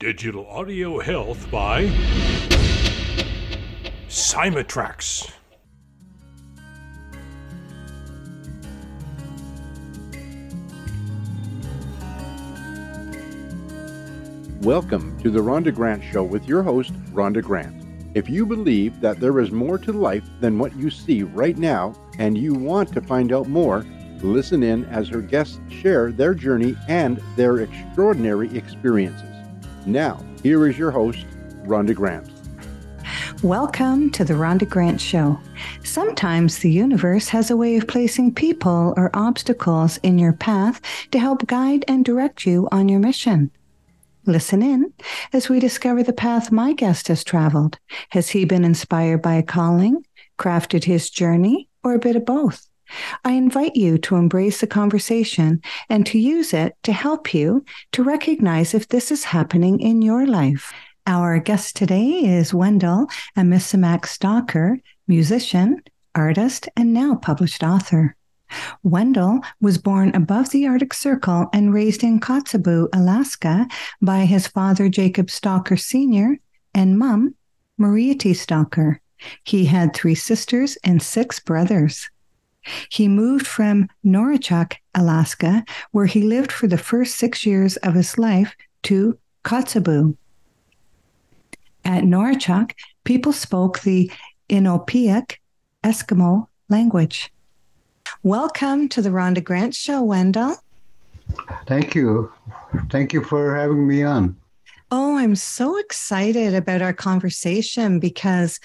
Digital Audio Health by Cymatrax. Welcome to the Rhonda Grant Show with your host, Rhonda Grant. If you believe that there is more to life than what you see right now and you want to find out more, listen in as her guests share their journey and their extraordinary experiences. Now, here is your host, Rhonda Grant. Welcome to the Rhonda Grant Show. Sometimes the universe has a way of placing people or obstacles in your path to help guide and direct you on your mission. Listen in as we discover the path my guest has traveled. Has he been inspired by a calling, crafted his journey, or a bit of both? I invite you to embrace the conversation and to use it to help you to recognize if this is happening in your life. Our guest today is Wendell Amisimak Stalker, musician, artist, and now published author. Wendell was born above the Arctic Circle and raised in Kotzebue, Alaska, by his father Jacob Stalker Sr. and mom Maria T. Stalker. He had three sisters and six brothers. He moved from Noatak, Alaska, where he lived for the first six years of his life, to Kotzebue. At Noatak, people spoke the Inupiaq Eskimo language. Welcome to the Rhonda Grant Show, Wendell. Thank you. Thank you for having me on. Oh, I'm so excited about our conversation because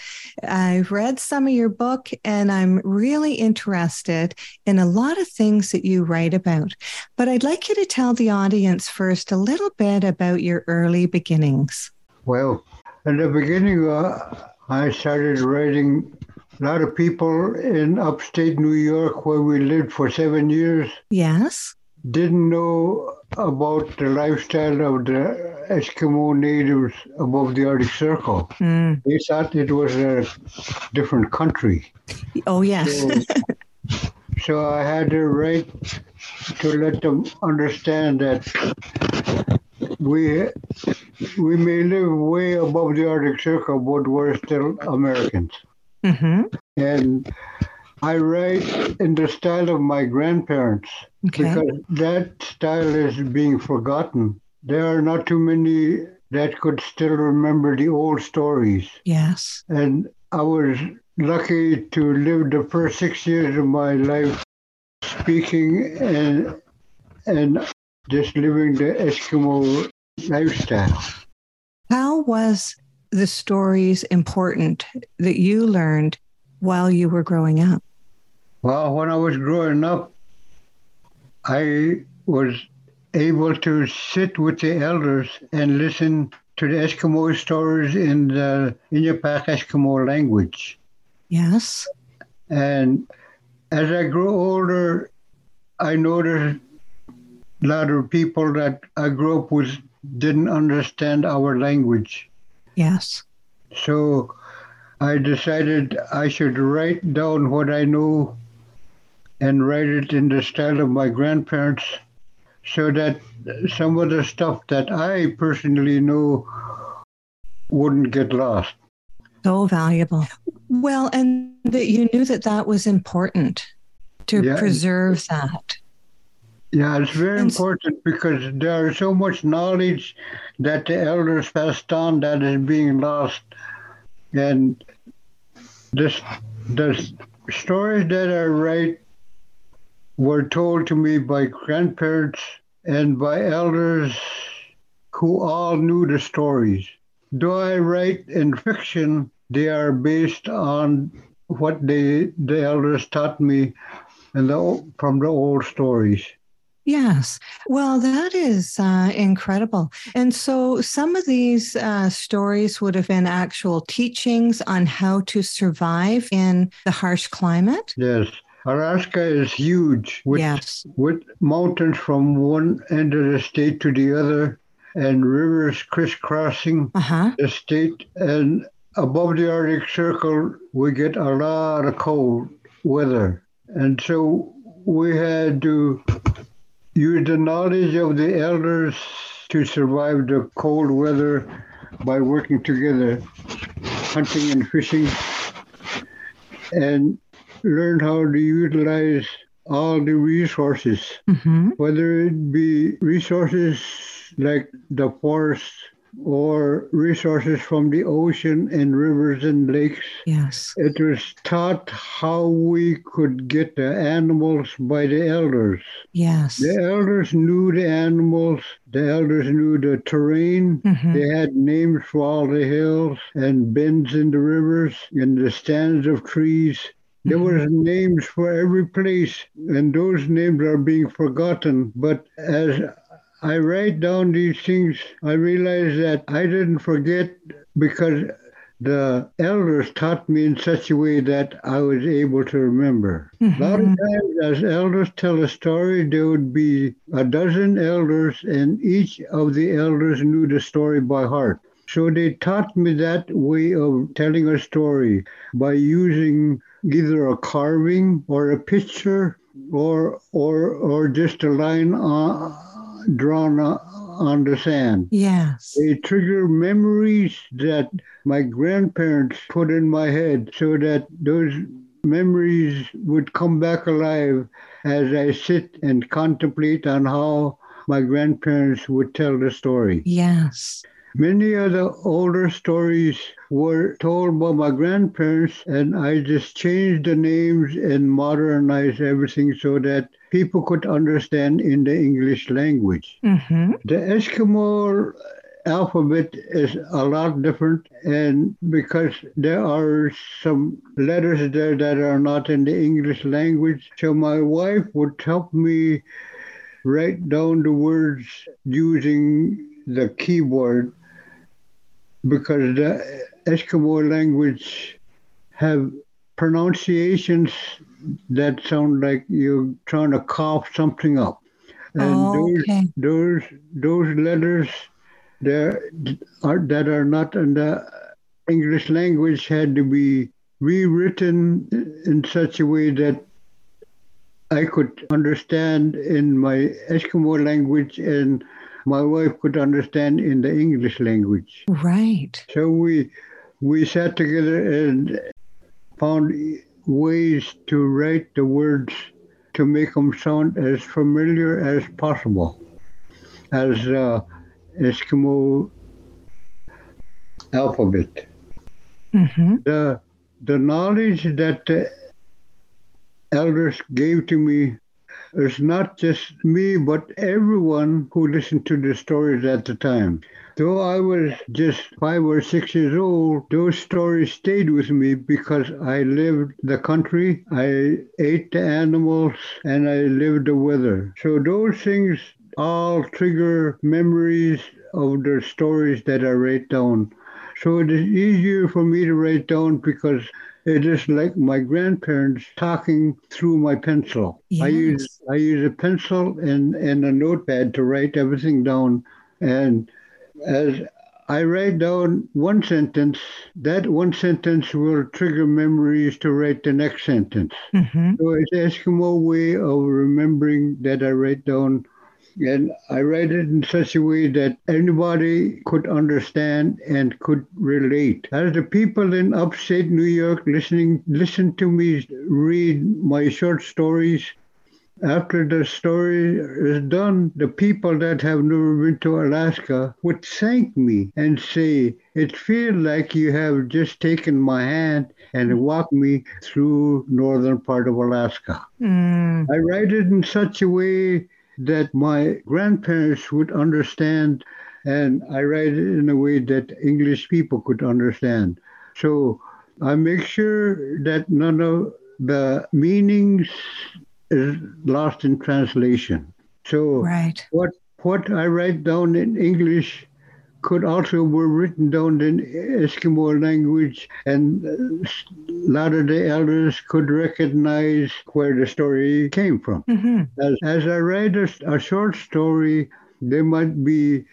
I've read some of your book and I'm really interested in a lot of things that you write about. But I'd like you to tell the audience first a little bit about your early beginnings. Well, in the beginning, uh, I started writing a lot of people in upstate New York where we lived for seven years. Yes. Didn't know about the lifestyle of the Eskimo natives above the Arctic Circle. Mm. They thought it was a different country. Oh, yes. So, so I had to write to let them understand that we we may live way above the Arctic Circle, but we're still Americans. hmm And I write in the style of my grandparents Okay. because that style is being forgotten. There are not too many that could still remember the old stories. Yes. And I was lucky to live the first six years of my life speaking and and just living the Eskimo lifestyle. How was the stories important that you learned while you were growing up? Well, when I was growing up, I was able to sit with the elders and listen to the Eskimo stories in the Inupiaq Eskimo language. Yes. And as I grew older, I noticed a lot of people that I grew up with didn't understand our language. Yes. So I decided I should write down what I know and write it in the style of my grandparents so that some of the stuff that I personally know wouldn't get lost. So valuable. Well, and that you knew that that was important to Yeah. preserve that. Yeah, it's very And important because there is so much knowledge that the elders passed on that is being lost. And this, the stories that I write were told to me by grandparents and by elders who all knew the stories. Though I write in fiction, they are based on what they the elders taught me and the, from the old stories. Yes. Well, that is uh, incredible. And so some of these uh, stories would have been actual teachings on how to survive in the harsh climate. Yes. Alaska is huge with, yes. with mountains from one end of the state to the other and rivers crisscrossing uh-huh. the state. And above the Arctic Circle, we get a lot of cold weather. And so we had to use the knowledge of the elders to survive the cold weather by working together, hunting and fishing, and learn how to utilize all the resources, mm-hmm. whether it be resources like the forest or resources from the ocean and rivers and lakes. Yes. It was taught how we could get the animals by the elders. Yes. The elders knew the animals, the elders knew the terrain. Mhm. They had names for all the hills and bends in the rivers and the stands of trees. There were names for every place, and those names are being forgotten. But as I write down these things, I realize that I didn't forget because the elders taught me in such a way that I was able to remember. A lot of times, as elders tell a story, there would be a dozen elders, and each of the elders knew the story by heart. So they taught me that way of telling a story by using either a carving or a picture or or or just a line uh, drawn on the sand. Yes. They trigger memories that my grandparents put in my head so that those memories would come back alive as I sit and contemplate on how my grandparents would tell the story. Yes. Many of the older stories were told by my grandparents, and I just changed the names and modernized everything so that people could understand in the English language. Mm-hmm. The Eskimo alphabet is a lot different, and because there are some letters there that are not in the English language, so my wife would help me write down the words using the keyboard because the Eskimo language have pronunciations that sound like you're trying to cough something up. And Oh, okay. those, those those letters there are that are not in the English language had to be rewritten in such a way that I could understand in my Eskimo language and my wife could understand in the English language. Right. So we we sat together and found ways to write the words to make them sound as familiar as possible as uh, Eskimo alphabet. Mm-hmm. The the knowledge that the elders gave to me is not just me, but everyone who listened to the stories at the time. Though I was just five or six years old, those stories stayed with me because I lived the country, I ate the animals, and I lived the weather. So those things all trigger memories of the stories that I write down. So it is easier for me to write down because it is like my grandparents talking through my pencil. I use I use a pencil and, and a notepad to write everything down. And as I write down one sentence, that one sentence will trigger memories to write the next sentence. Mm-hmm. So it's Eskimo way of remembering that I write down. And I write it in such a way that anybody could understand and could relate. As the people in upstate New York listening listen to me read my short stories, after the story is done, the people that have never been to Alaska would thank me and say, It feels like you have just taken my hand and walked me through northern part of Alaska. Mm. I write it in such a way that my grandparents would understand, and I write it in a way that English people could understand. So I make sure that none of the meanings is lost in translation. So Right. what what I write down in English could also be written down in Eskimo language, and uh, a lot of the elders could recognize where the story came from. hmm As, as I write a, a short story, there might be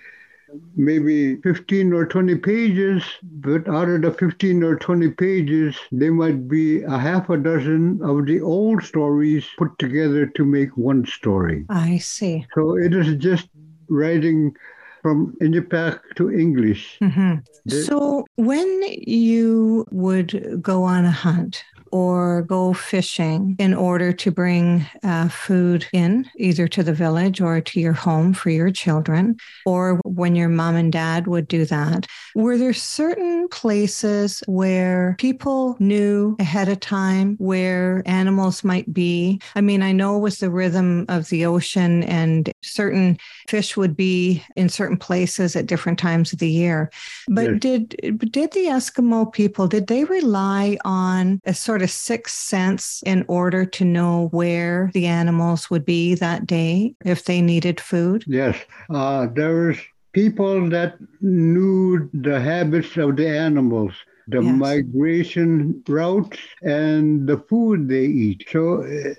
maybe 15 or 20 pages, but out of the 15 or 20 pages, there might be a half a dozen of the old stories put together to make one story. I see. So it is just writing from Inupiaq to English. hmm The- So, when you would go on a hunt or go fishing in order to bring uh, food in, either to the village or to your home for your children, or when your mom and dad would do that, were there certain places where people knew ahead of time where animals might be? I mean, I know it was the rhythm of the ocean, and certain fish would be in certain places at different times of the year. But did did the Eskimo people did they rely on a sort of sixth sense in order to know where the animals would be that day if they needed food? Yes, uh, there was people that knew the habits of the animals, the Yes. migration routes, and the food they eat. So, uh,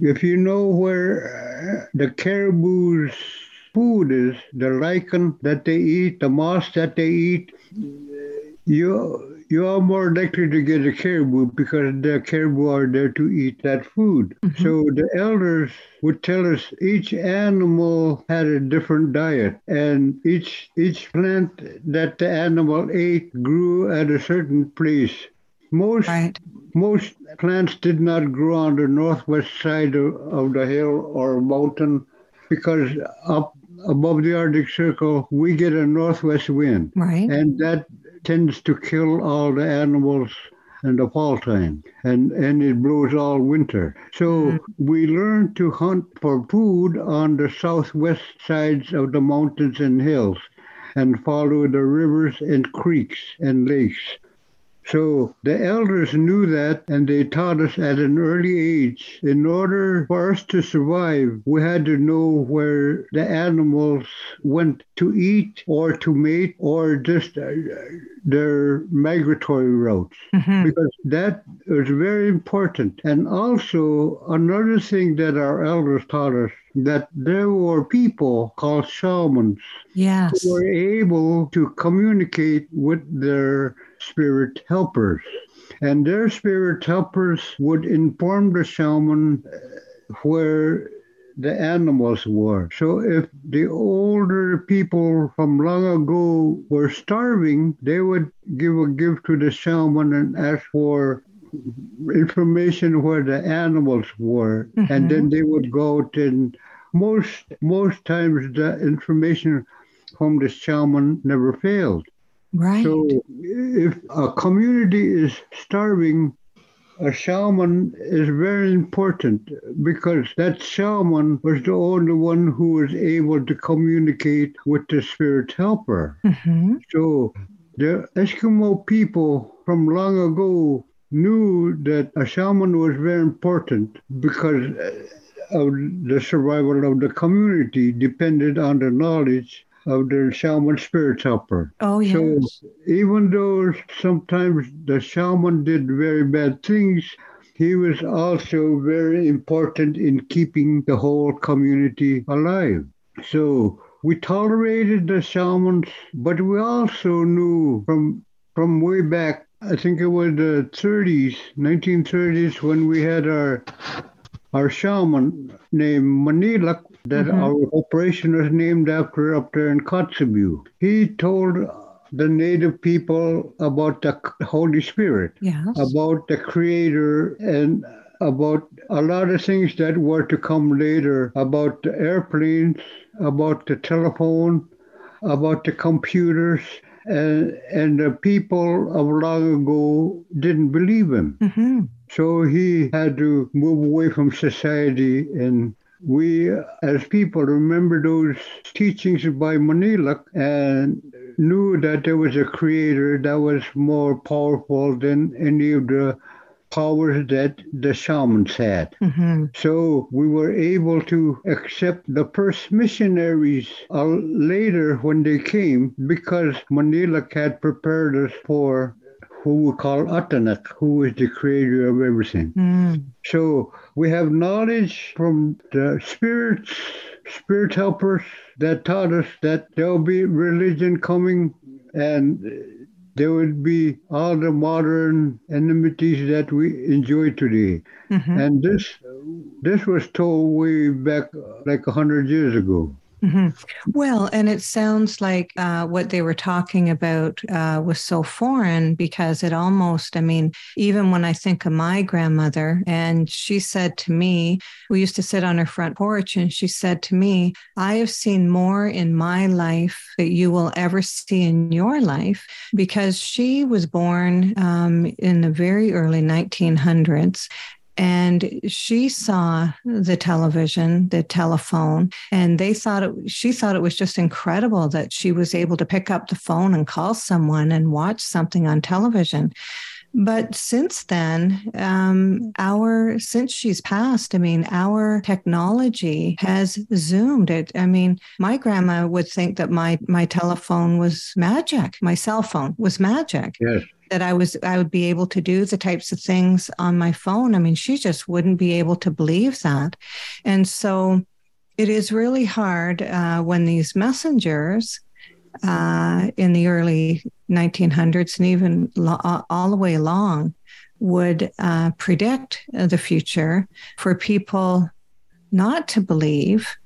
if you know where uh, the caribou's food is, the lichen that they eat, the moss that they eat, you you are more likely to get a caribou because the caribou are there to eat that food. Mm-hmm. So the elders would tell us each animal had a different diet, and each each plant that the animal ate grew at a certain place. Most Right. most plants did not grow on the northwest side of, of the hill or mountain because up above the Arctic Circle we get a northwest wind Right. and that tends to kill all the animals in the fall time and and it blows all winter. So hmm. we learn to hunt for food on the southwest sides of the mountains and hills and follow the rivers and creeks and lakes so the elders knew that and they taught us at an early age in order for us to survive, we had to know where the animals went to eat or to mate or just uh, their migratory routes Mhm. because that is very important. And also, another thing that our elders taught us that there were people called shamans Yes. who were able to communicate with their spirit helpers. And their spirit helpers would inform the shaman uh, where the animals were. So if the older people from long ago were starving, they would give a gift to the shaman and ask for information where the animals were. And then they would go out and most most times the information from the shaman never failed. Right. So if a community is starving, a shaman is very important because that shaman was the only one who was able to communicate with the spirit helper. hmm So the Eskimo people from long ago knew that a shaman was very important because uh, of the survival of the community depended on the knowledge of the shaman spirit helper. Oh yes. So even though sometimes the shaman did very bad things, he was also very important in keeping the whole community alive. So we tolerated the shamans, but we also knew from from way back, I think it was the 30s, 1930s, when we had our our shaman named Maniilaq that Mhm. our operation was named after up there in Kotzebue. He told the native people about the Holy Spirit, yes. about the Creator, and about a lot of things that were to come later, about the airplanes, about the telephone, about the computers. And, and the people of long ago didn't believe him. hmm So he had to move away from society. And we, as people, remember those teachings by Maniilaq and knew that there was a creator that was more powerful than any of the powers that the shamans had. Mm-hmm. So we were able to accept the first missionaries uh, later when they came because Maniilaq had prepared us for who we call Atanak, who is the creator of everything. Mm. So we have knowledge from the spirits, spirit helpers that taught us that there will be religion coming and there would be all the modern enmities that we enjoy today. Mm-hmm. And this this was told way back like a hundred years ago. Mm-hmm. Well, and it sounds like uh, what they were talking about uh, was so foreign because it almost, I mean, even when I think of my grandmother, and she said to me, we used to sit on her front porch, and she said to me, I have seen more in my life that you will ever see in your life because she was born um, in the very early 1900s and she saw the television the telephone and they thought it she thought it was just incredible that she was able to pick up the phone and call someone and watch something on television. But since then um, our since she's passed i mean our technology has zoomed it. I mean my grandma would think that my my telephone was magic. My cell phone was magic. Yes. That I was I would be able to do the types of things on my phone. I mean, she just wouldn't be able to believe that, and so it is really hard uh, when these messengers uh, in the early 1900s and even lo- all the way along would uh, predict the future for people not to believe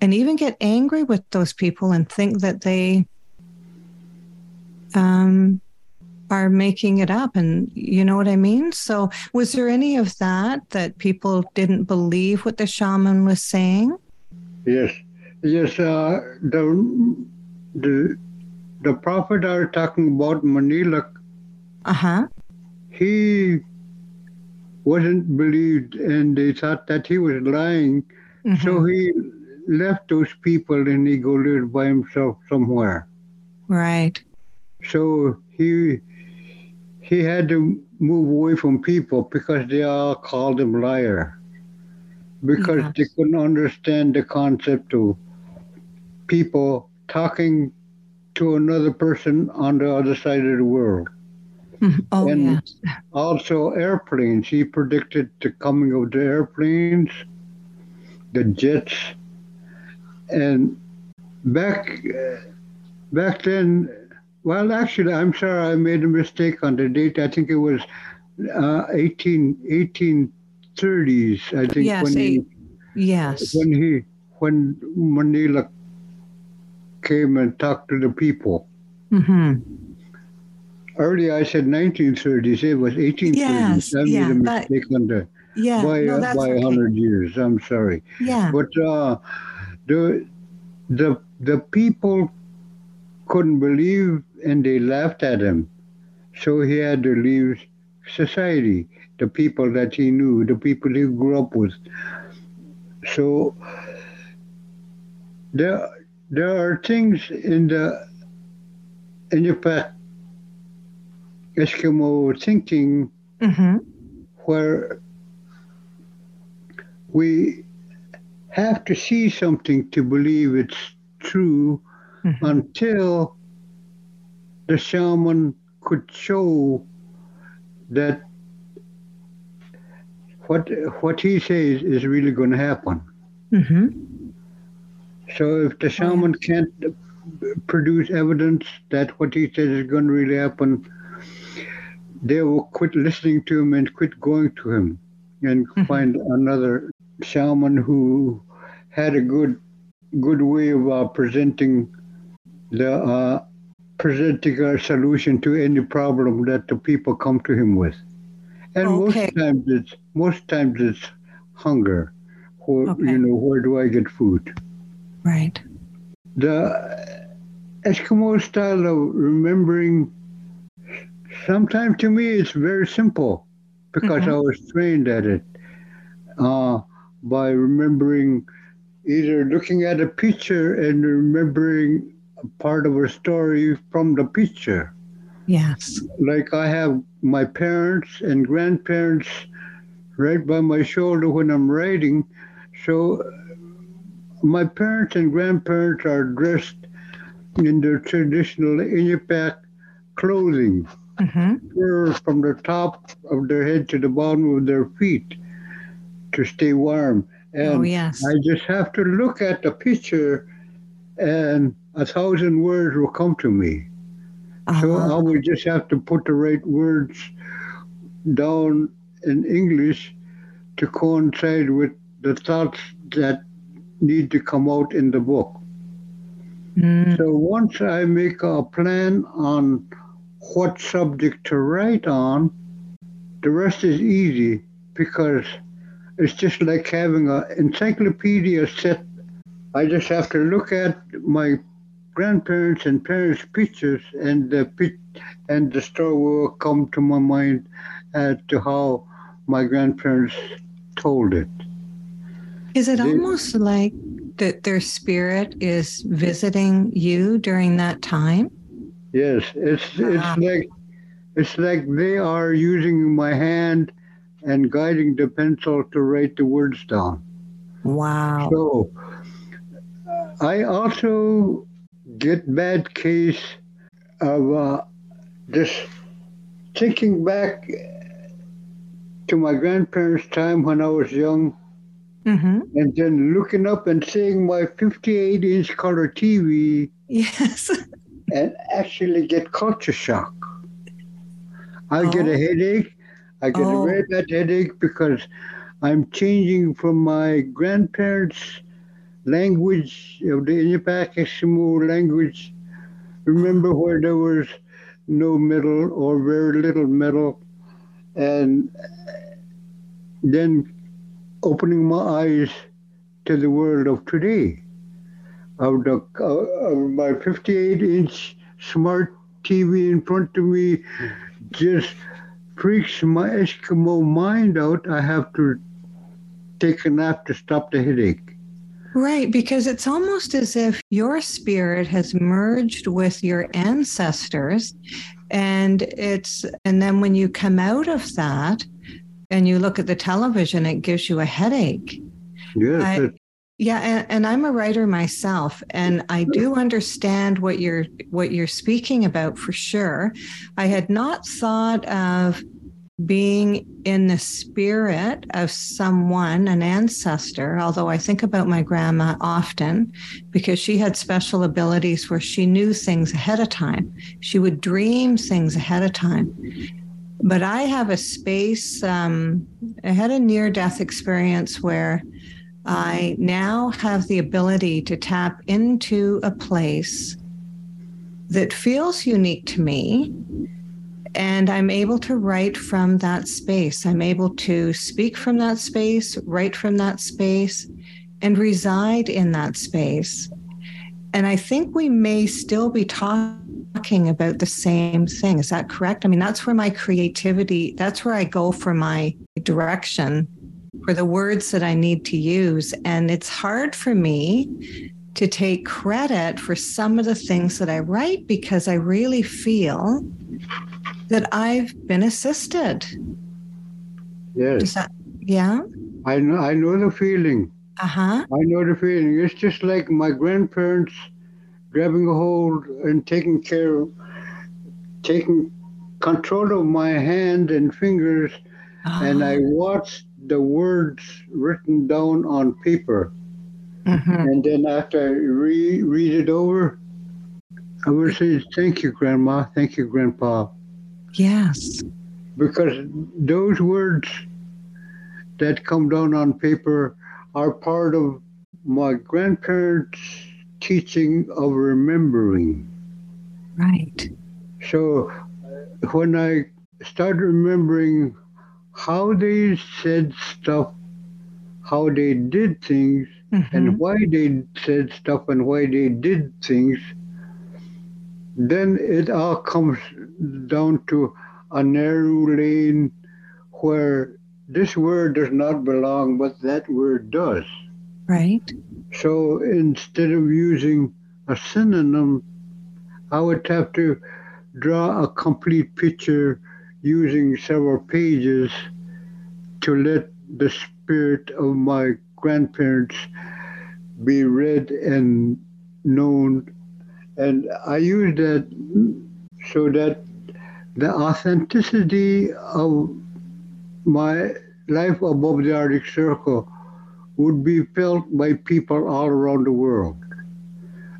and even get angry with those people and think that they um, are making it up and you know what i mean so was there any of that that people didn't believe what the shaman was saying Yes. Yes. Uh, the the the prophet are talking about Maniilaq. uh-huh He wasn't believed, and they thought that he was lying. So Mhm. he left those people and he go live by himself somewhere. right So he he had to move away from people because they all called him liar. Because they couldn't understand the concept of people talking to another person on the other side of the world. Mhm. oh And- yes Also, airplanes. He predicted the coming of the airplanes, the jets, and back back then. Well, actually, I'm sorry, I made a mistake on the date. I think it was uh, 18, 1830s. I think Yes, when he, yes when he when Maniilaq came and talked to the people. hmm Earlier, I said 1930s. It was 1830s. Yes, I made yeah, a but- mistake on the yeah by no, uh, by a okay. hundred years. I'm sorry, yeah but uh, the the the people couldn't believe and they laughed at him, so he had to leave society. The people that he knew, the people he grew up with. So there there are things in the in the past Eskimo thinking hmm where we have to see something to believe it's true Mhm. until the shaman could show that what what he says is really going to happen. hmm So if the shaman can't produce evidence that what he says is going to really happen, they will quit listening to him and quit going to him and Mhm. find another shaman who had a good good way of uh, presenting the uh, presenting a solution to any problem that the people come to him with. And Okay. most times it's most times it's hunger. Where, Okay. You know, where do I get food? right the Eskimo style of remembering, sometimes to me it's very simple because Mhm. I was trained at it uh, by remembering either looking at a picture and remembering part of a story from the picture. Yes. Like I have my parents and grandparents right by my shoulder when I'm writing. So my parents and grandparents are dressed in their traditional Inupiaq clothing, Mm-hmm. from the top of their head to the bottom of their feet to stay warm. And Oh, yes. I just have to look at the picture and a thousand words will come to me. So I Uh-huh. would just have to put the right words down in English to coincide with the thoughts that need to come out in the book. Mm, So once I make a plan on what subject to write on, the rest is easy because it's just like having an encyclopedia set. I just have to look at my grandparents and parents' pictures, and the and the story will come to my mind as to how my grandparents told it. Is it They- almost like that their spirit is visiting you during that time? Yes, it's it's like it's like they are using my hand and guiding the pencil to write the words down. Wow. So I also get bad case of uh, just thinking back to my grandparents' time when I was young, hmm and then looking up and seeing my 58 inch color TV Yes. and actually get culture shock. I get Oh. a headache. I get Oh. a very bad headache because I'm changing from my grandparents' language of the Inupiaq Eskimo language. Remember where there was no metal or very little metal, and then opening my eyes to the world of today of the of my 58 inch smart TV in front of me just freaks my Eskimo mind out. I have to take a nap to stop the headache. Right, because it's almost as if your spirit has merged with your ancestors and it's and then when you come out of that and you look at the television it gives you a headache. Yes, I- Yeah, and, and I'm a writer myself, and I do understand what you're what you're speaking about for sure. I had not thought of being in the spirit of someone, an ancestor, although I think about my grandma often because she had special abilities where she knew things ahead of time. She would dream things ahead of time. But I have a space, um, I had a near death experience where I now have the ability to tap into a place that feels unique to me. And I'm able to write from that space. I'm able to speak from that space, write from that space, and reside in that space. And I think we may still be talking about the same thing. Is that correct? I mean, that's where my creativity, that's where I go for my direction for the words that I need to use. And it's hard for me to take credit for some of the things that I write because I really feel that I've been assisted. yes. That, yeah? I know. I know the feeling. Uh huh. I know the feeling. It's just like my grandparents grabbing a hold and taking care of, taking control of my hand and fingers, and I watched the words written down on paper. Mhm. And then after I re- read it over, I would say, Thank you, Grandma. Thank you, Grandpa. Yes. Because those words that come down on paper are part of my grandparents' teaching of remembering. Right. So when I started remembering how they said stuff, how they did things, Mhm. and why they said stuff and why they did things, then it all comes down to a narrow lane where this word does not belong, but that word does. Right. So instead of using a synonym, I would have to draw a complete picture using several pages to let the spirit of my grandparents be read and known. And I use that so that the authenticity of my life above the Arctic Circle would be felt by people all around the world.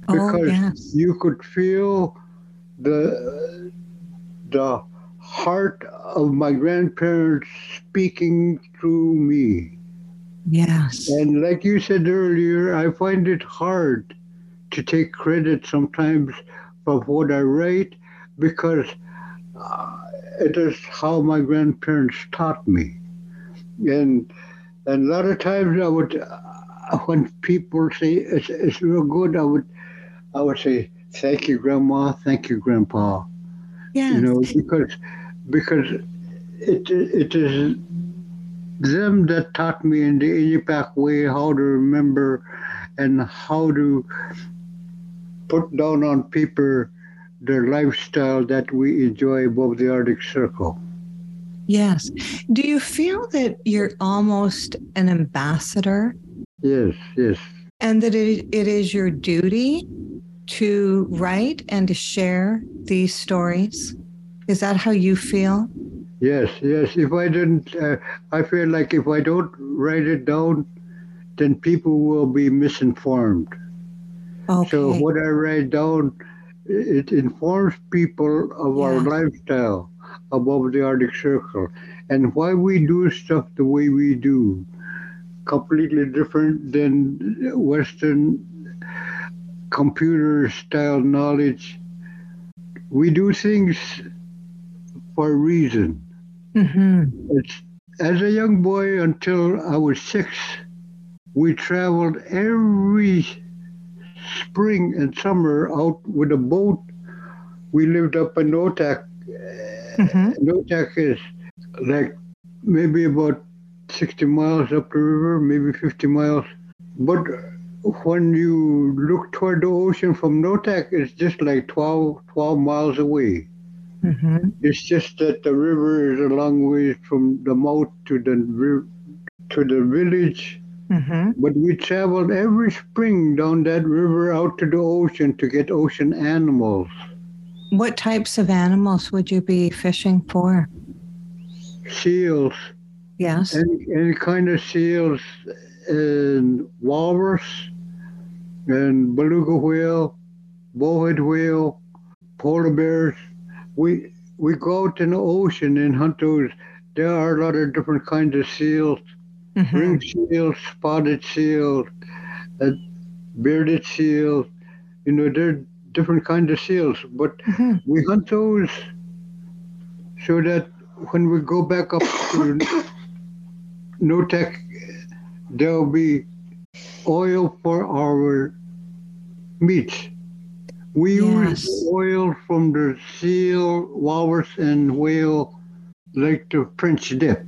Oh, Because yes. you could feel the the heart of my grandparents speaking through me. Yes. And like you said earlier, I find it hard to take credit sometimes for what I write because uh, it is how my grandparents taught me. And and a lot of times I would, uh, when people say it's, it's real good, I would I would say thank you, grandma, thank you, grandpa. Yes. You know, because because it it is them that taught me in the Inupiaq way how to remember and how to put down on paper the lifestyle that we enjoy above the Arctic Circle. Yes. Do you feel that you're almost an ambassador Yes, yes, and that it, it is your duty to write and to share these stories? Is that how you feel? yes, yes. If I didn't, uh, I feel like if I don't write it down, then people will be misinformed. Okay. So what I write down, it informs people of our lifestyle above the Arctic Circle and why we do stuff the way we do. Completely different than Western computer style knowledge. We do things for a reason. hmm It's as a young boy until I was six, we traveled every spring and summer out with a boat. We lived up in Noatak. hmm Noatak is like maybe about 60 miles up the river, maybe 50 miles. But when you look toward the ocean from Noatak, it's just like 12, 12 miles away. hmm It's just that the river is a long way from the mouth to the to the village. Hmm But we traveled every spring down that river out to the ocean to get ocean animals, What types of animals would you be fishing for? seals, Yes. any, any kind of seals, and walrus, and beluga whale, bowhead whale, polar bears. We we go out in the ocean and hunt those. There are a lot of different kinds of seals. Mhm. ring seal, spotted seal, uh, bearded seal. You know, they're different kinds of seals, but Mhm. we hunt those so that when we go back up to Noatak, there'll be oil for our meats. We Yes. use oil from the seal, walrus, and whale like the French dip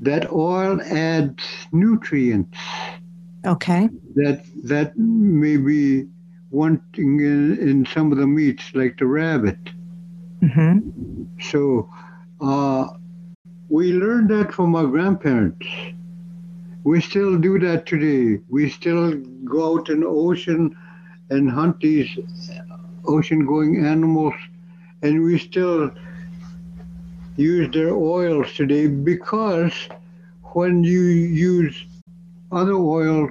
that oil adds nutrients. Okay. that that may be wanting in, in some of the meats like the rabbit. Hmm so uh, we learned that from our grandparents. We still do that today. We still go out in the ocean and hunt these ocean going animals and we still use their oils today because when you use other oils,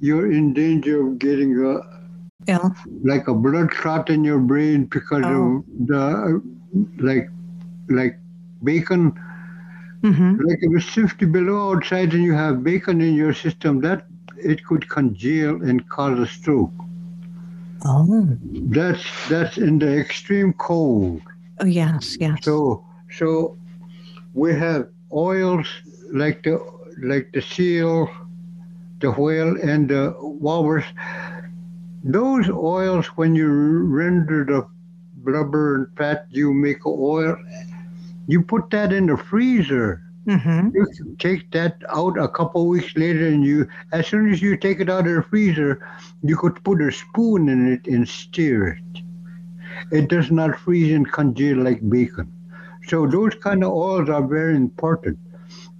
you're in danger of getting a like a blood clot in your brain because Oh. of the like like bacon. hmm Like if it's 50 below outside and you have bacon in your system, that it could congeal and cause a stroke. Oh. That's that's in the extreme cold. Oh, yes. Yes. So so we have oils like the like the seal, the whale, and the walrus. Those oils, when you render the blubber and fat, you make oil. You put that in the freezer. hmm You take that out a couple weeks later, and you, as soon as you take it out of the freezer, you could put a spoon in it and stir it. it does not freeze and congeal like bacon. So those kind of oils are very important.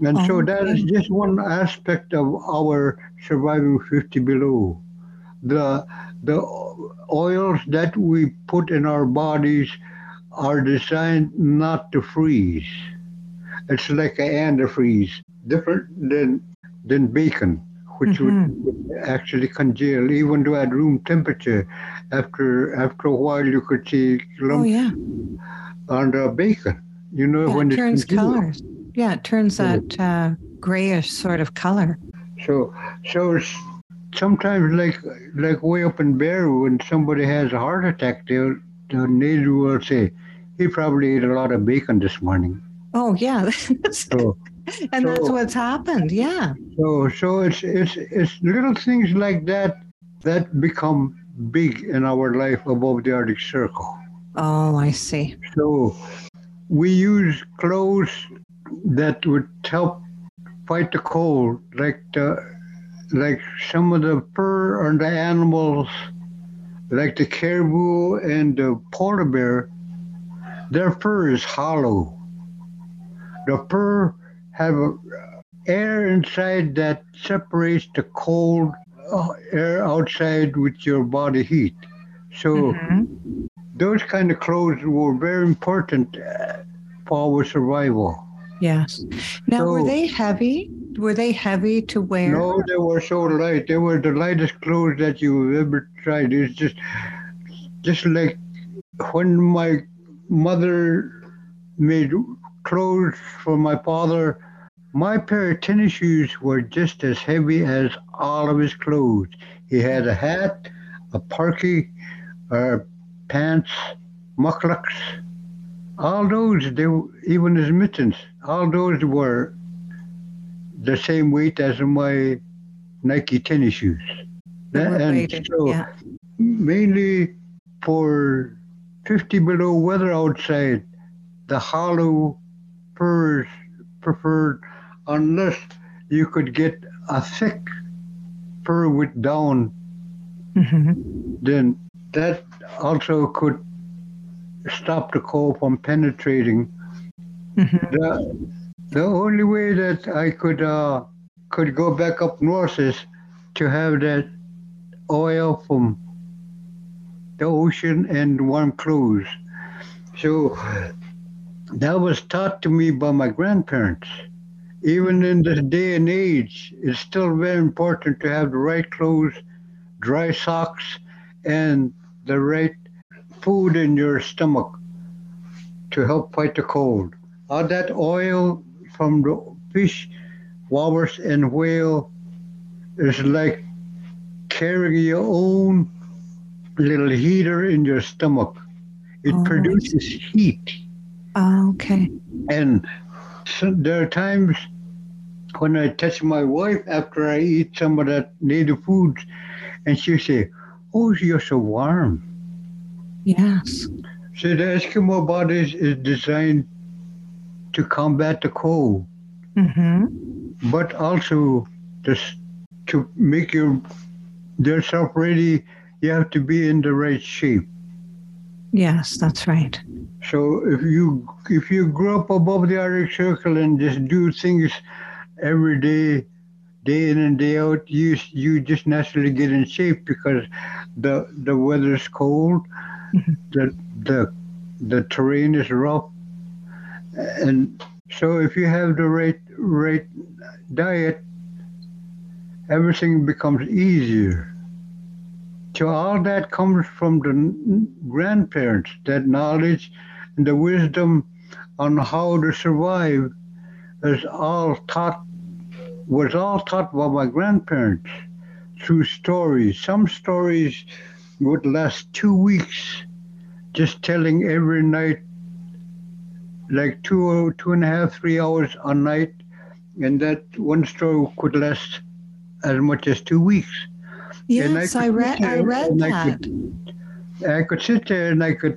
And Oh, so that is just one aspect of our surviving 50 below. The the oils that we put in our bodies are designed not to freeze. It's like an antifreeze, different than than bacon, which Mhm. would, actually congeal even though at room temperature. After after a while, you could see Oh, lumps yeah. on the bacon. You know yeah when it turns colors. Yeah, it turns So- that uh, grayish sort of color. So, so sometimes like like way up in Barrow, when somebody has a heart attack, they'll the native will say, "He probably ate a lot of bacon this morning." Oh, yeah. So, and that's what's happened. Yeah. so, so it's it's it's little things like that that become big in our life above the Arctic Circle. Oh, I see. So, we use clothes that would help fight the cold, like the like some of the fur on the animals, like the caribou and the polar bear. Their fur is hollow. The fur have air inside that separates the cold uh, air outside with your body heat. So Mhm. Those kind of clothes were very important uh, for our survival. Yes. Now, were they heavy? Were they heavy to wear? No, they were so light. They were the lightest clothes that you've ever tried. It's just, just like when my mother made clothes for my father. My pair of tennis shoes were just as heavy as all of his clothes. He had a hat, a parky, uh, pants, mukluks. All those, they even his mittens, all those were the same weight as my Nike tennis shoes. Were And weighted, so yeah. mainly for 50 below weather outside, the hollow furs preferred unless you could get a thick fur with down, Mhm. then that also could stop the cold from penetrating Mhm. the the only way that I could uh, could go back up north is to have that oil from the ocean and warm clothes. So that was taught to me by my grandparents. Even in this day and age, it's still very important to have the right clothes, dry socks, and the right food in your stomach to help fight the cold. All that oil from the fish, walrus, and whale is like carrying your own little heater in your stomach. It Oh, produces heat. Oh, okay. And so there are times when I touch my wife after I eat some of that native foods, and she say, "Oh, you're so warm." Yes. So the Eskimo body is designed to combat the cold, hmm but also just to make your yourself ready. You have to be in the right shape. Yes, that's right. So if you if you grow up above the Arctic Circle and just do things every day, day in and day out, you you just naturally get in shape because the the weather's cold, Mhm. the the the terrain is rough, and so if you have the right right diet, everything becomes easier. So all that comes from the grandparents, that knowledge and the wisdom on how to survive is all taught was all taught by my grandparents through stories. Some stories would last two weeks, just telling every night, like two two and a half, three hours a night, and that one story could last as much as two weeks. Yes, I sit read. I read and I that. could- I could sit there and I could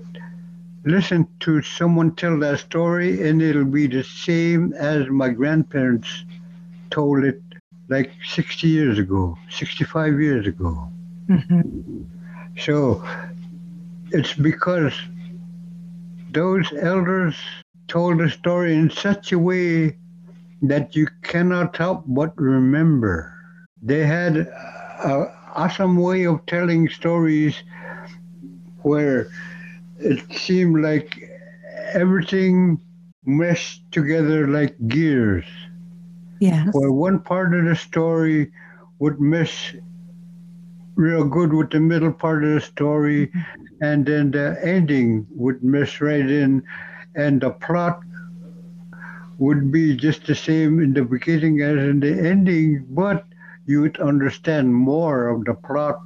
listen to someone tell that story, and it'll be the same as my grandparents told it like 60 years ago, 65 years ago. Mhm. So it's because those elders told the story in such a way that you cannot help but remember. They had an awesome way of telling stories where it seemed like everything meshed together like gears. Yes. Where one part of the story would mesh real good with the middle part of the story, and then the ending would mesh right in, and the plot would be just the same in the beginning as in the ending, but you would understand more of the plot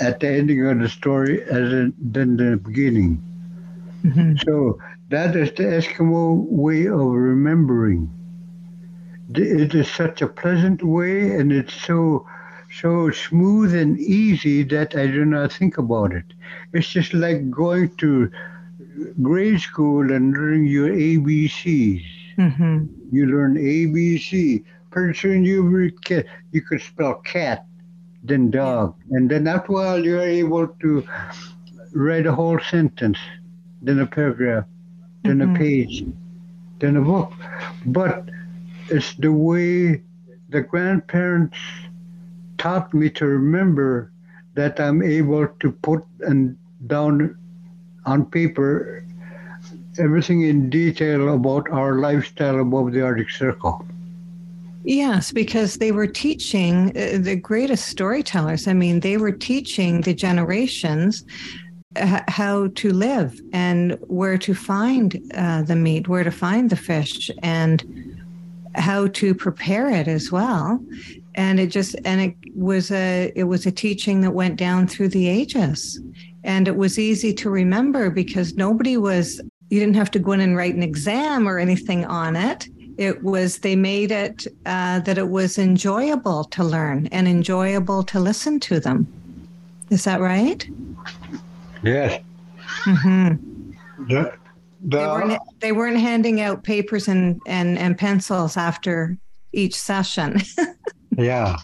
at the ending of the story as in, than the beginning. Mm-hmm. So that is the Eskimo way of remembering. It is such a pleasant way, and it's so so smooth and easy that I do not think about it. It's just like going to grade school and learning your ABCs. Mm-hmm. You learn ABC. Pretty soon you you could spell cat, then dog, and then after a while you're able to write a whole sentence, then a paragraph, then Mhm. a page, then a book. But it's the way the grandparents taught me to remember that I'm able to put and down on paper everything in detail about our lifestyle above the Arctic Circle. Yes, because they were teaching uh, the greatest storytellers. I mean, they were teaching the generations uh, how to live and where to find uh, the meat, where to find the fish, and how to prepare it as well. And it just and it was a it was a teaching that went down through the ages, and it was easy to remember because nobody was. You didn't have to go in and write an exam or anything on it it was they made it uh, that it was enjoyable to learn and enjoyable to listen to them is that right Yes. hmm The, they, weren't, they weren't handing out papers and, and, and pencils after each session yeah.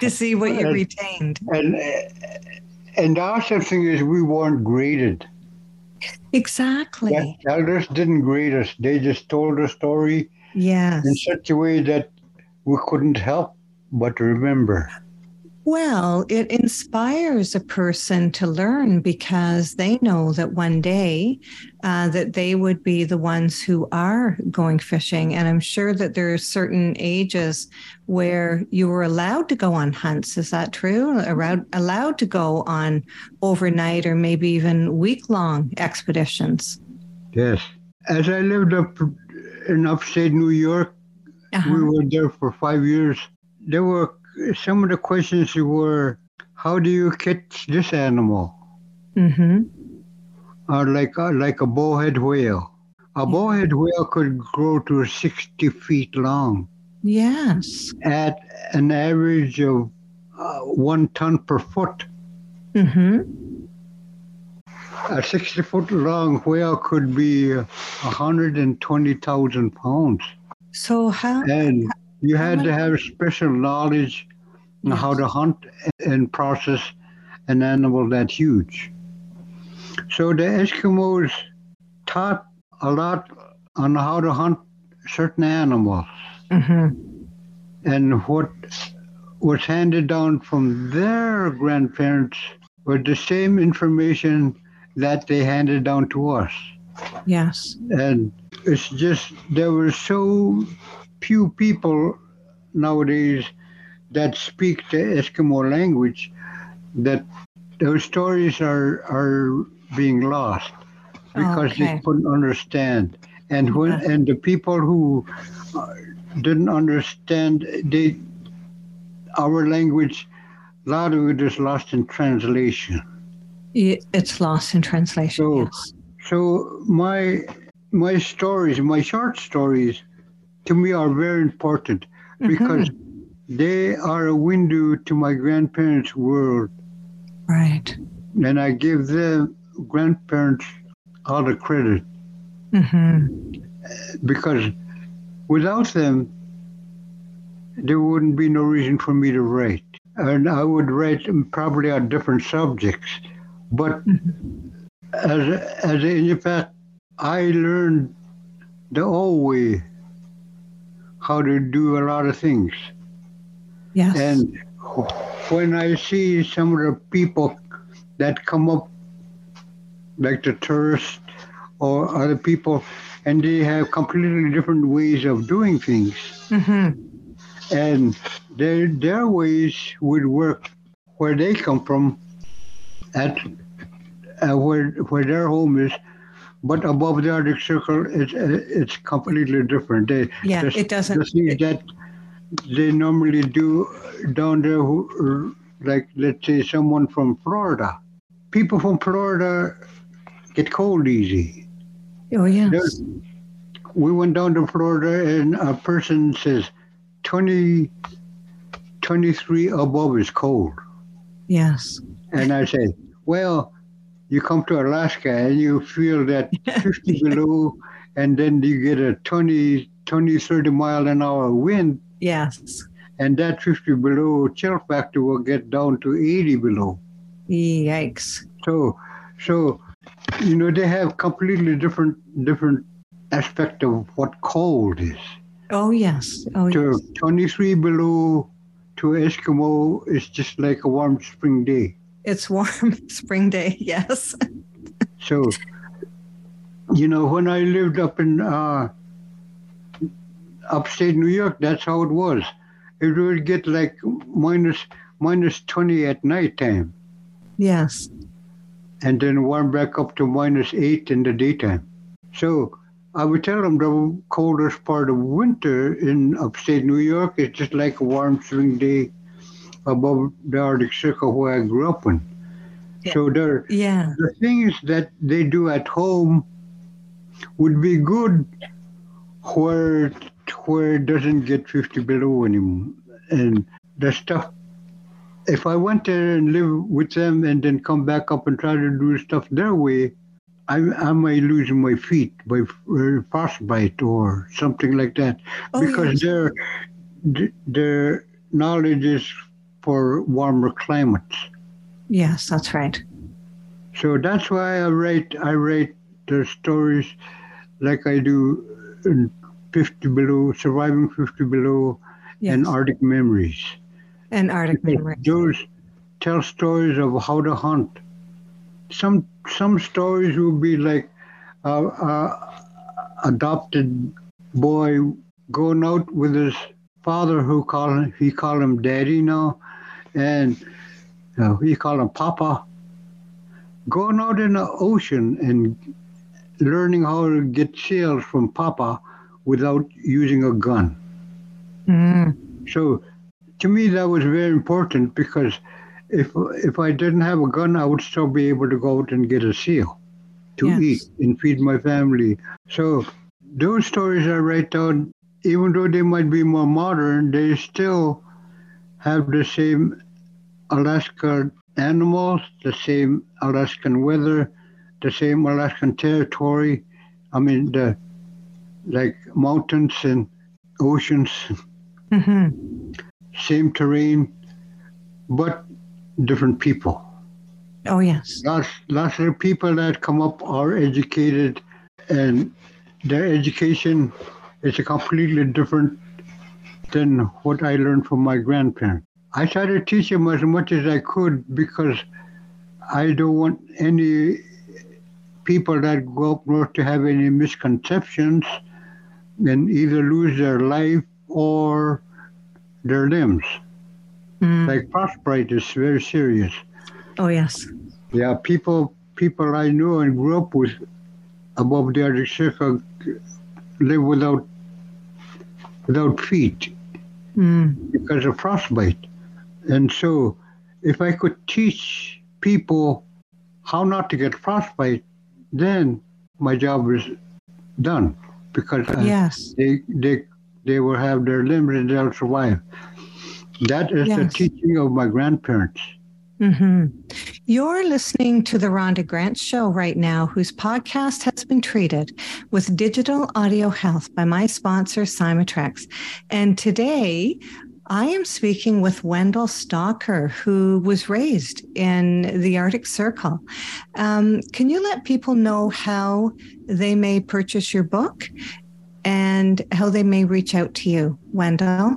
to see what you And- retained And and the awesome thing is we weren't graded. exactly The elders didn't grade us. They just told the story yes in such a way that we couldn't help but remember. Well, it inspires a person to learn because they know that one day uh, that they would be the ones who are going fishing. And I'm sure that there are certain ages where you were allowed to go on hunts. Is that true? Allowed, allowed to go on overnight or maybe even week long expeditions. Yes. As I lived up in upstate New York, Uh-huh. we were there for five years. There were some of the questions were, how do you catch this animal? hmm Or like uh, like a bowhead whale. A bowhead whale could grow to 60 feet long Yes. at an average of uh, one ton per foot. hmm A 60 foot long whale could be uh, 120,000 pounds. So how? And you had to have special knowledge on how to hunt and process an animal that huge. So the Eskimos taught a lot on how to hunt certain animals. hmm And what was handed down from their grandparents was the same information that they handed down to us. Yes. And it's just, there were so few people nowadays that speak the Eskimo language that those stories are, are being lost because Okay. they couldn't understand. And when Yeah. and the people who uh, didn't understand they our language, a lot of it is lost in translation. It's lost in translation. So- yes. So my my stories, my short stories, to me are very important because they are a window to my grandparents' world, Right. and I give the grandparents all the credit. Hmm because without them, there wouldn't be no reason for me to write, and I would write probably on different subjects, but as a, as a Inupiat I learned the old way how to do a lot of things. Yes. And when I see some of the people that come up, like the tourists or other people, and they have completely different ways of doing things, hmm and their their ways would work where they come from, at uh, where where their home is, but above the Arctic Circle, it's it's completely different. They, Yeah, it doesn't- The things that they normally do down there, who, like let's say someone from Florida, people from Florida get cold easy. Oh, yes. There's- we went down to Florida and a person says 20, 23 above is cold. Yes. And I say, well, you come to Alaska and you feel that 50 below, and then you get a 20, 20, 30 mile an hour wind, Yes. and that 50 below chill factor will get down to 80 below. Yikes. So, so, you know, they have completely different, different aspect of what cold is. Oh, yes. Oh, yes. To 23 below to Eskimo is just like a warm spring day. It's warm spring day. Yes. So, you know, when I lived up in uh, upstate New York, that's how it was. It would get like minus minus 20 at nighttime Yes. and then warm back up to minus 8 in the daytime. So I would tell them the coldest part of winter in upstate New York is just like a warm spring day above the Arctic Circle where I grew up in. So there, Yeah. the things that they do at home would be good where where it doesn't get 50 below anymore and the stuff if i went there and live with them and then come back up and try to do stuff their way i, I might lose my feet by uh, frostbite or something like that Oh, because yes. their their knowledge is for warmer climates Yes, that's right. so that's why I write I write the stories like I do in 50 below, surviving 50 below, Yes. and Arctic memories. And Arctic memories. Those tell stories of how to hunt. Some some stories will be like a, a adopted boy going out with his father, who call him, he call him daddy now, and uh, he call him papa. Going out in the ocean and learning how to get seals from papa without using a gun. Mm. So to me, that was very important because if if I didn't have a gun, I would still be able to go out and get a seal to Yes. eat and feed my family. So those stories I write down, even though they might be more modern, they still have the same Alaska animals, the same Alaskan weather, the same Alaskan territory. I mean, the like mountains and oceans hmm same terrain, but different people. Oh, yes. Lots, lots of people that come up are educated, and their education is a completely different than what I learned from my grandparents. I try to teach them as much as I could because I don't want any people that go up north to have any misconceptions and either lose their life or their limbs. Mm. Like frostbite is very serious. Oh, yes. Yeah, people people I know and grew up with above the Arctic Circle live without without feet Mm. because of frostbite. And so if I could teach people how not to get frostbite, then my job is done because Yes. they they they will have their limbs and they'll survive. That is the teaching of my grandparents. hmm You're listening to the Rhonda Grant Show right now, whose podcast has been treated with digital audio health by my sponsor, Cymatrax. And today, I am speaking with Wendell Stalker, who was raised in the Arctic Circle. Um, can you let people know how they may purchase your book and how they may reach out to you, Wendell?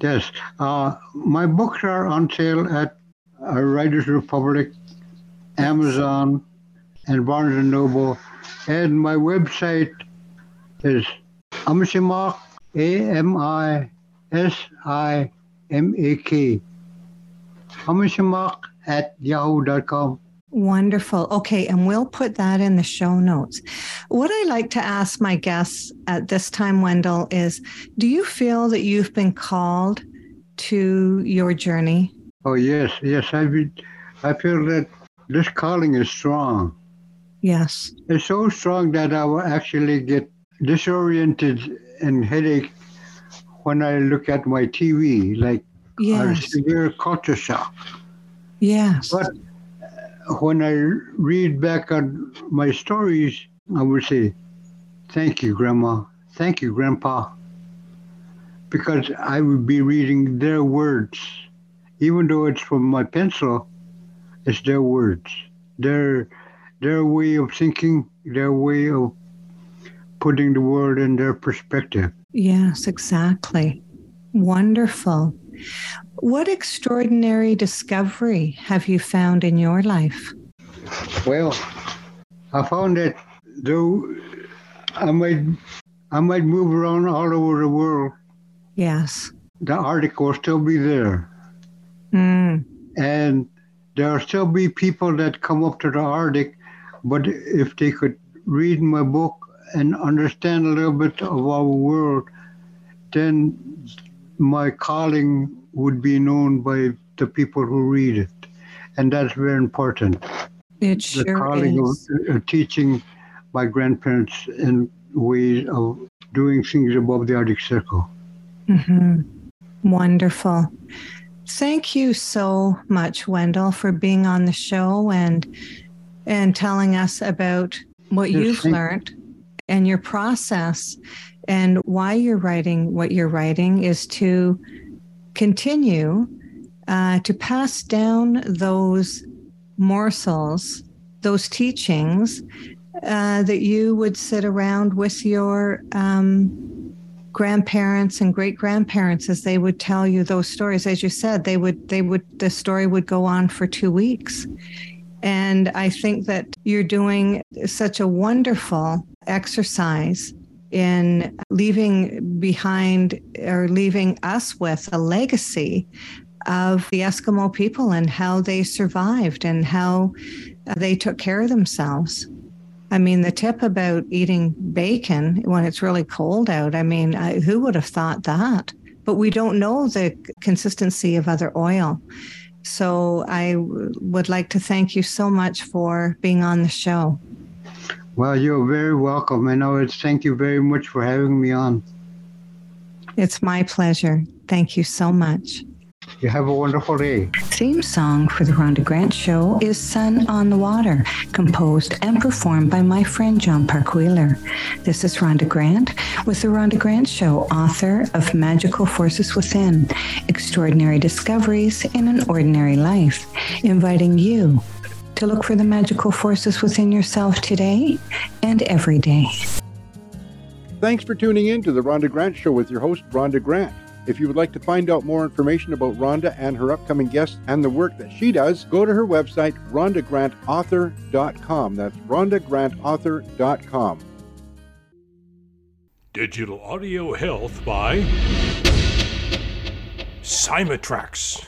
Yes, uh, my books are on sale at uh, Writers Republic, Amazon, and Barnes and Noble, and my website is Amisimak, A M I S I M A K, Amisimak at yahoo.com. Wonderful. Okay, and we'll put that in the show notes. What I like to ask my guests at this time, Wendell, is do you feel that you've been called to your journey? Oh, yes, yes. I, be, I feel that this calling is strong. Yes. It's so strong that I will actually get disoriented and headache when I look at my TV, like Yes. a severe culture shock. Yes. But uh, when I read back on my stories, I would say, Thank you, Grandma. Thank you, Grandpa. Because I would be reading their words. Even though it's from my pencil, it's their words. Their, their way of thinking, their way of putting the world in their perspective. Yes, exactly. Wonderful. What extraordinary discovery have you found in your life? Well, I found that though I might I might move around all over the world, Yes. the Arctic will still be there. Mm. And there'll still be people that come up to the Arctic, but if they could read my book and understand a little bit of our world, then my calling would be known by the people who read it. And that's very important. It the sure calling is. of uh, teaching my grandparents in ways of doing things above the Arctic Circle. hmm Wonderful. Thank you so much, Wendell, for being on the show and and telling us about what Yes, you've thank- learned and your process and why you're writing what you're writing is to continue uh, to pass down those morsels, those teachings uh, that you would sit around with your um, grandparents and great grandparents as they would tell you those stories. As you said, they would they would the story would go on for two weeks. And I think that you're doing such a wonderful exercise in leaving behind or leaving us with a legacy of the Eskimo people and how they survived and how uh, they took care of themselves. I mean, the tip about eating bacon when it's really cold out, I mean, I, who would have thought that? But we don't know the consistency of other oil. So I would like to thank you so much for being on the show. Well, you're very welcome, and I would thank you very much for having me on. It's my pleasure. Thank you so much. You have a wonderful day. Theme song for the Rhonda Grant Show is Sun on the Water, composed and performed by my friend John Park Wheeler. This is Rhonda Grant with the Rhonda Grant Show, author of Magical Forces Within Extraordinary Discoveries in an Ordinary Life, inviting you to look for the magical forces within yourself today and every day. Thanks for tuning in to the Rhonda Grant Show with your host, Rhonda Grant. If you would like to find out more information about Rhonda and her upcoming guests and the work that she does, go to her website, rhondagrantauthor.com. That's rhondagrantauthor.com. Digital Audio Health by Cymatrax.